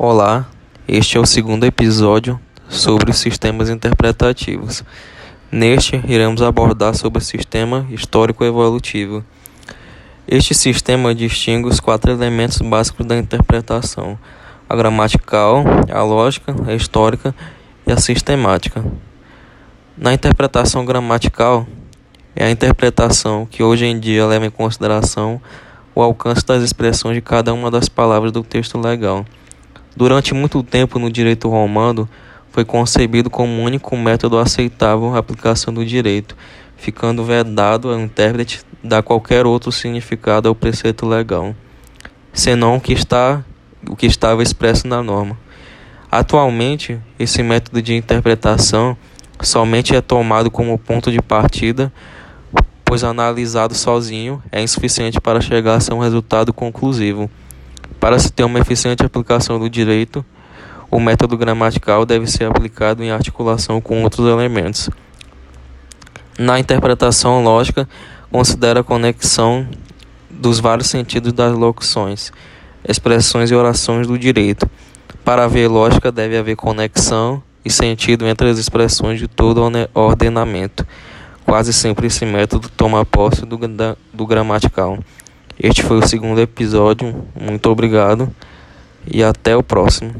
Olá, este é o segundo episódio sobre sistemas interpretativos. Neste, iremos abordar sobre o sistema histórico evolutivo. Este sistema distingue os quatro elementos básicos da interpretação: a gramatical, a lógica, a histórica e a sistemática. Na interpretação gramatical, é a interpretação que hoje em dia leva em consideração o alcance das expressões de cada uma das palavras do texto legal. Durante muito tempo no direito romano, foi concebido como o único método aceitável à aplicação do direito, ficando vedado ao intérprete dar qualquer outro significado ao preceito legal, senão o que, está, o que estava expresso na norma. Atualmente, esse método de interpretação somente é tomado como ponto de partida, pois analisado sozinho é insuficiente para chegar a um resultado conclusivo. Para se ter uma eficiente aplicação do direito, o método gramatical deve ser aplicado em articulação com outros elementos. Na interpretação lógica, considera a conexão dos vários sentidos das locuções, expressões e orações do direito. Para haver lógica, deve haver conexão e sentido entre as expressões de todo ordenamento. Quase sempre esse método toma posse do, do gramatical. Este foi o segundo episódio. Muito obrigado e até o próximo.